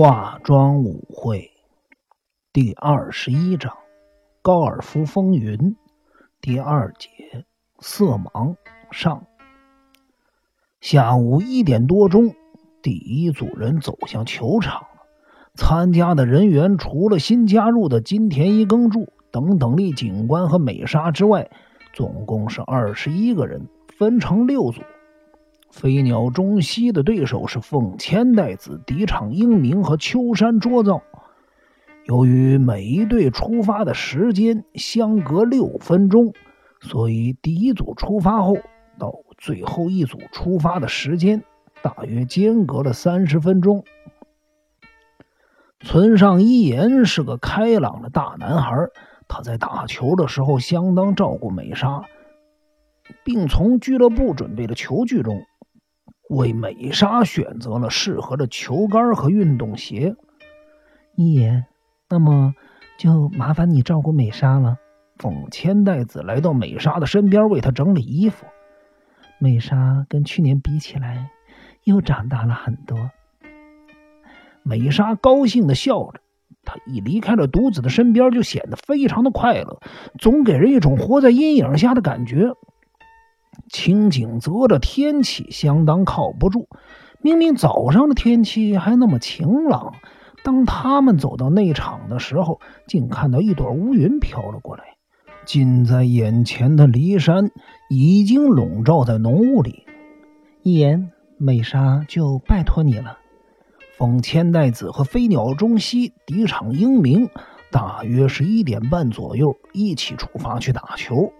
化妆舞会第二十一章：高尔夫风云第二节：色盲上。下午一点多钟，第一组人走向球场。参加的人员除了新加入的金田一耕助、等等力警官和美沙之外，总共是二十一个人，分成六组。飞鸟中西的对手是凤千代子、敌场英明和秋山卓造。由于每一队出发的时间相隔六分钟，所以第一组出发后到最后一组出发的时间大约间隔了三十分钟。村上一言是个开朗的大男孩，他在打球的时候相当照顾美沙，并从俱乐部准备的球具中。为美莎选择了适合的球杆和运动鞋。一言，那么就麻烦你照顾美莎了。奉千代子来到美莎的身边，为她整理衣服。美莎跟去年比起来，又长大了很多。美莎高兴的笑着，她一离开了独子的身边，就显得非常的快乐，总给人一种活在阴影下的感觉。清景泽的天气相当靠不住，明明早上的天气还那么晴朗，当他们走到内场的时候，竟看到一朵乌云飘了过来。近在眼前的骊山已经笼罩在浓雾里。一言，美莎就拜托你了。风千代子和飞鸟中西敌场英明，大约十一点半左右一起出发去打球。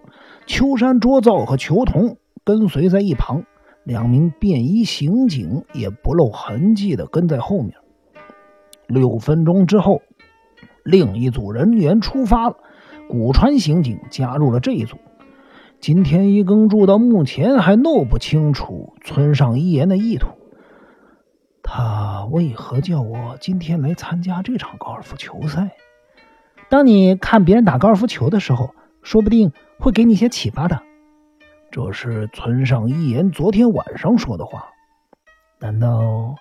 秋山卓造和裘童跟随在一旁，两名便衣刑警也不露痕迹地跟在后面。六分钟之后，另一组人员出发了，古川刑警加入了这一组。金田一耕助到目前还弄不清楚村上一言的意图，他为何叫我今天来参加这场高尔夫球赛？当你看别人打高尔夫球的时候，说不定。会给你一些启发的，这是村上一言昨天晚上说的话。难道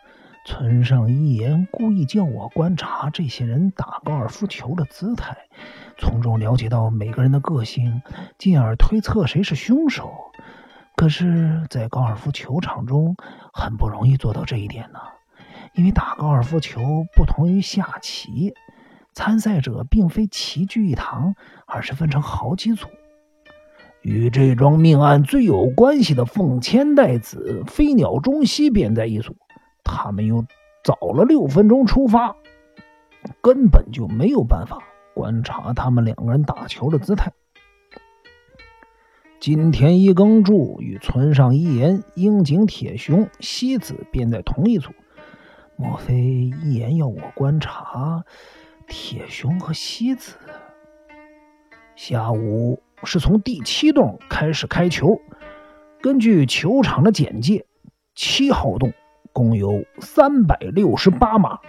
村上一言故意叫我观察这些人打高尔夫球的姿态，从中了解到每个人的个性，进而推测谁是凶手？可是，在高尔夫球场中很不容易做到这一点呢，因为打高尔夫球不同于下棋，参赛者并非齐聚一堂，而是分成好几组。与这桩命案最有关系的凤千代子、飞鸟中西便在一组，他们又早了六分钟出发，根本就没有办法观察他们两个人打球的姿态。金田一耕助与村上一言、樱井铁雄、西子便在同一组，莫非一言要我观察铁雄和西子？下午。是从第七洞开始开球。根据球场的简介，七号洞共有三百六十八码，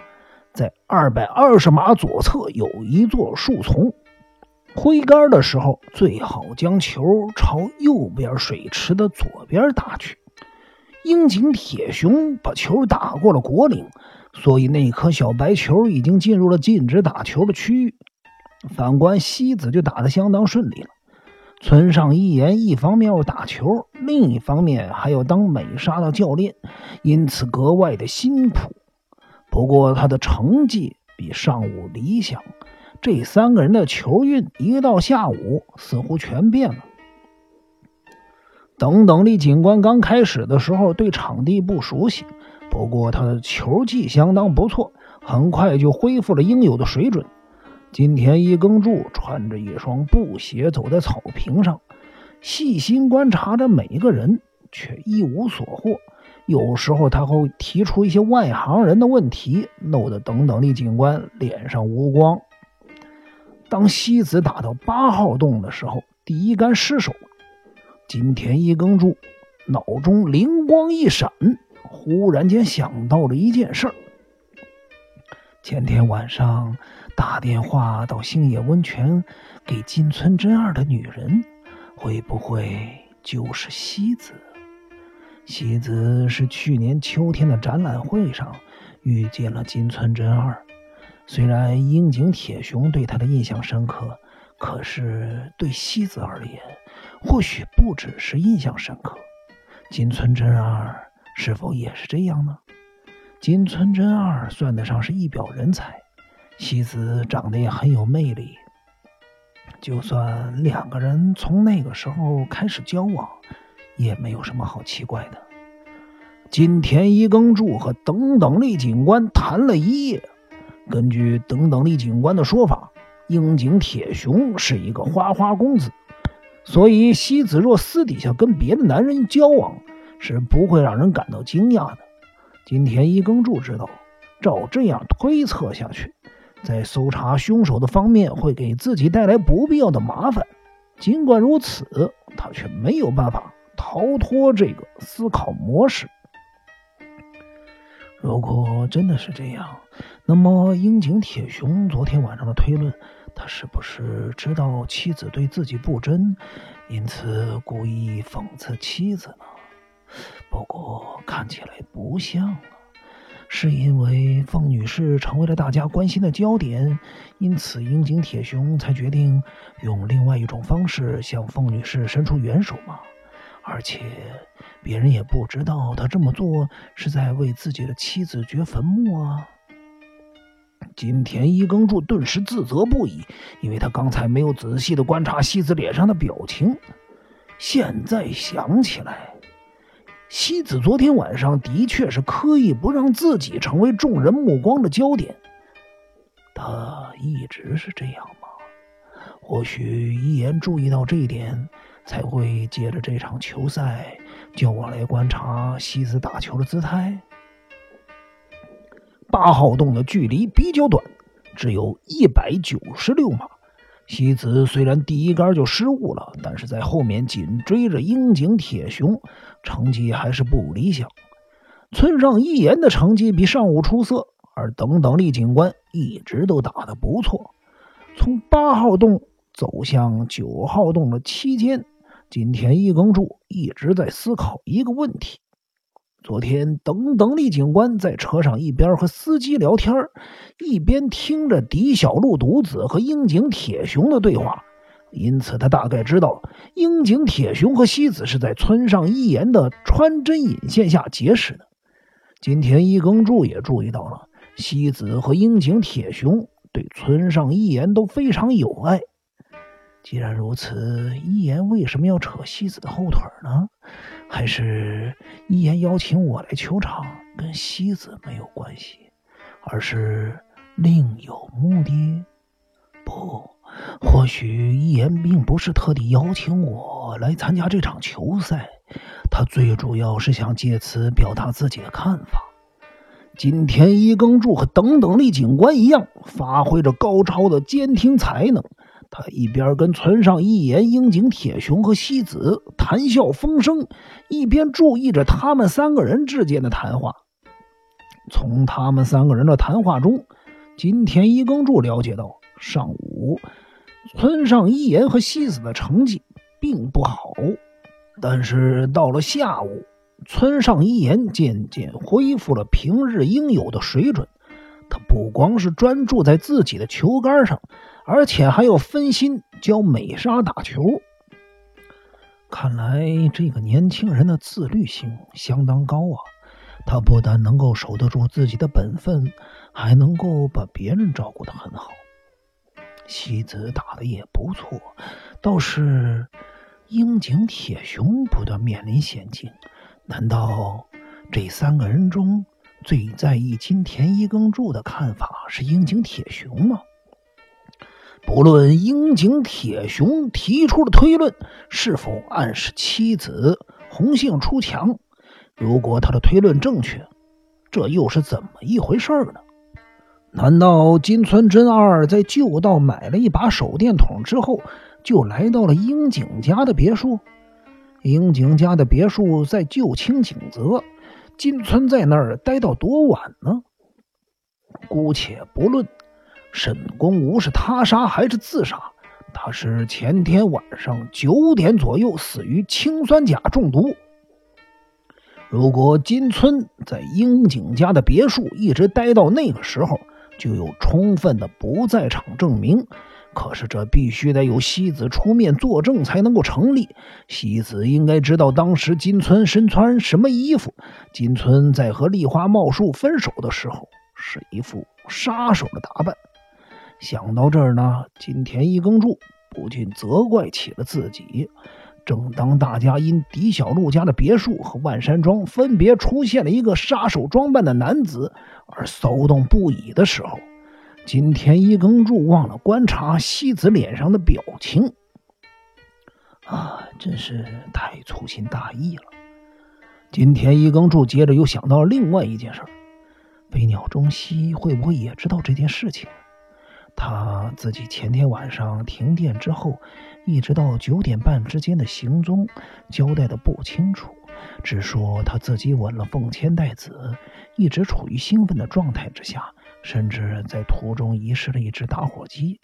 在二百二十码左侧有一座树丛。挥杆的时候，最好将球朝右边水池的左边打去。樱井铁雄把球打过了果岭，所以那颗小白球已经进入了禁止打球的区域。反观西子，就打得相当顺利了。村上一言一方面要打球，另一方面还要当美沙的教练，因此格外的辛苦。不过他的成绩比上午理想。这三个人的球运一到下午似乎全变了。等等力警官刚开始的时候对场地不熟悉，不过他的球技相当不错，很快就恢复了应有的水准。金田一耕助穿着一双布鞋走在草坪上，细心观察着每一个人，却一无所获。有时候他会提出一些外行人的问题，弄得等等力警官脸上无光。当西子打到八号洞的时候，第一杆失手，金田一耕助脑中灵光一闪，忽然间想到了一件事儿。前天晚上。打电话到星野温泉给金村真二的女人，会不会就是西子？西子是去年秋天的展览会上遇见了金村真二。虽然樱井铁雄对他的印象深刻，可是对西子而言，或许不只是印象深刻。金村真二是否也是这样呢？金村真二算得上是一表人才，西子长得也很有魅力。就算两个人从那个时候开始交往，也没有什么好奇怪的。金田一耕助和等等力警官谈了一夜。根据等等力警官的说法，樱井铁雄是一个花花公子，所以西子若私底下跟别的男人交往，是不会让人感到惊讶的。金田一耕助知道，照这样推测下去。在搜查凶手的方面会给自己带来不必要的麻烦。尽管如此，他却没有办法逃脱这个思考模式。如果真的是这样，那么樱井铁雄昨天晚上的推论，他是不是知道妻子对自己不真，因此故意讽刺妻子呢？不过看起来不像啊。是因为凤女士成为了大家关心的焦点，因此樱井铁雄才决定用另外一种方式向凤女士伸出援手吗？而且别人也不知道他这么做是在为自己的妻子掘坟墓啊！金田一耕助顿时自责不已，因为他刚才没有仔细的观察西子脸上的表情。现在想起来。西子昨天晚上的确是刻意不让自己成为众人目光的焦点。他一直是这样吗？或许一言注意到这一点，才会借着这场球赛叫我来观察西子打球的姿态。八号洞的距离比较短，只有一百九十六码。西子虽然第一杆就失误了，但是在后面紧追着樱井铁雄，成绩还是不理想。村上一言的成绩比上午出色，而等等力警官一直都打得不错。从八号洞走向九号洞的期间，金田一耕助一直在思考一个问题。昨天，等等李警官在车上一边和司机聊天，一边听着狄小路独子和樱井铁雄的对话，因此他大概知道樱井铁雄和西子是在村上一言的穿针引线下结识的。金田一耕助也注意到了，西子和樱井铁雄对村上一言都非常有爱。既然如此，一言为什么要扯西子的后腿呢？还是一言邀请我来球场，跟西子没有关系，而是另有目的？不，或许一言并不是特地邀请我来参加这场球赛，他最主要是想借此表达自己的看法。今天伊耕助和等等力警官一样，发挥着高超的监听才能。他一边跟村上一言、樱井铁雄和西子谈笑风生，一边注意着他们三个人之间的谈话。从他们三个人的谈话中，金田一耕助了解到，上午村上一言和西子的成绩并不好，但是到了下午，村上一言渐渐恢复了平日应有的水准。他不光是专注在自己的球杆上。而且还要分心教美莎打球。看来这个年轻人的自律性相当高啊！他不但能够守得住自己的本分，还能够把别人照顾得很好。西子打的也不错，倒是樱井铁雄不断面临险境。难道这三个人中最在意金田一耕助的看法是樱井铁雄吗？不论樱井铁雄提出的推论是否暗示妻子红杏出墙，如果他的推论正确，这又是怎么一回事呢？难道金村真二在旧道买了一把手电筒之后，就来到了樱井家的别墅？樱井家的别墅在旧清景泽，金村在那儿待到多晚呢？姑且不论。沈公无是他杀还是自杀？他是前天晚上九点左右死于氰酸钾中毒。如果金村在樱井家的别墅一直待到那个时候，就有充分的不在场证明。可是这必须得有西子出面作证才能够成立。西子应该知道当时金村身穿什么衣服。金村在和丽花茂树分手的时候是一副杀手的打扮。想到这儿呢，金田一耕助不禁责怪起了自己。正当大家因狄小璐家的别墅和万山庄分别出现了一个杀手装扮的男子而骚动不已的时候，金田一耕助忘了观察西子脸上的表情。啊，真是太粗心大意了！金田一耕助接着又想到另外一件事：飞鸟中西会不会也知道这件事情？他自己前天晚上停电之后，一直到九点半之间的行踪交代的不清楚，只说他自己吻了凤千代子，一直处于兴奋的状态之下，甚至在途中遗失了一只打火机。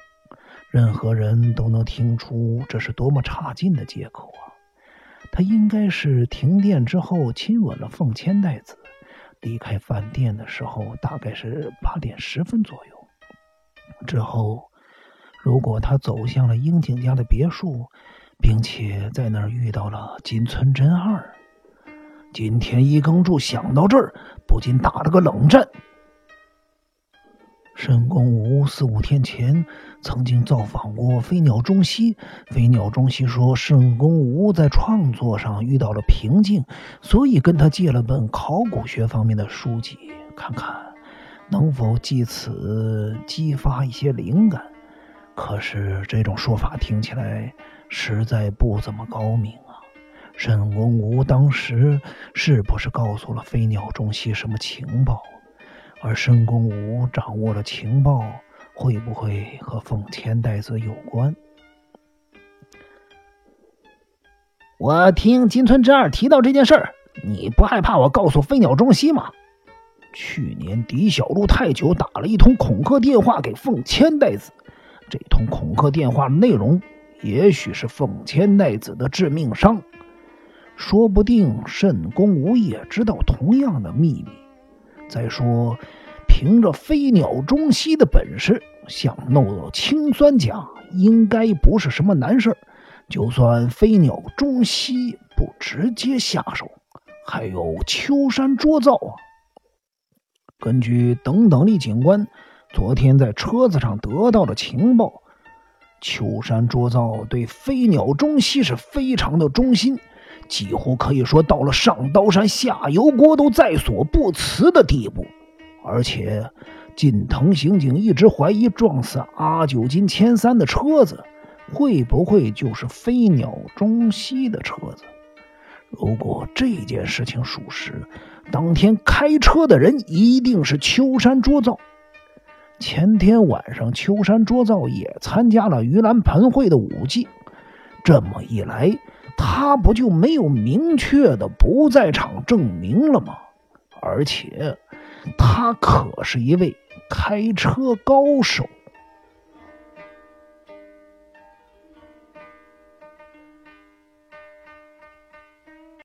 任何人都能听出这是多么差劲的借口啊！他应该是停电之后亲吻了凤千代子，离开饭店的时候大概是八点十分左右。之后，如果他走向了樱井家的别墅，并且在那儿遇到了金村真二，金田一耕助想到这儿，不禁打了个冷战。申公武四五天前曾经造访过飞鸟中西，飞鸟中西说申公武在创作上遇到了瓶颈，所以跟他借了本考古学方面的书籍看看。能否借此激发一些灵感？可是这种说法听起来实在不怎么高明啊！沈公武当时是不是告诉了飞鸟中西什么情报？而申公武掌握了情报，会不会和奉千代子有关？我听金村真二提到这件事儿，你不害怕我告诉飞鸟中西吗？去年，狄小璐太久打了一通恐吓电话给凤千代子，这通恐吓电话内容，也许是凤千代子的致命伤。说不定慎公武也知道同样的秘密。再说，凭着飞鸟中西的本事，想弄到氰酸钾，应该不是什么难事就算飞鸟中西不直接下手，还有秋山卓造啊。根据等等力警官昨天在车子上得到的情报，秋山卓造对飞鸟中西是非常的忠心，几乎可以说到了上刀山下油锅都在所不辞的地步。而且，近藤刑警一直怀疑撞死阿九金千三的车子会不会就是飞鸟中西的车子。如果这件事情属实，当天开车的人一定是秋山卓造。前天晚上，秋山卓造也参加了盂兰盆会的舞技。这么一来，他不就没有明确的不在场证明了吗？而且，他可是一位开车高手。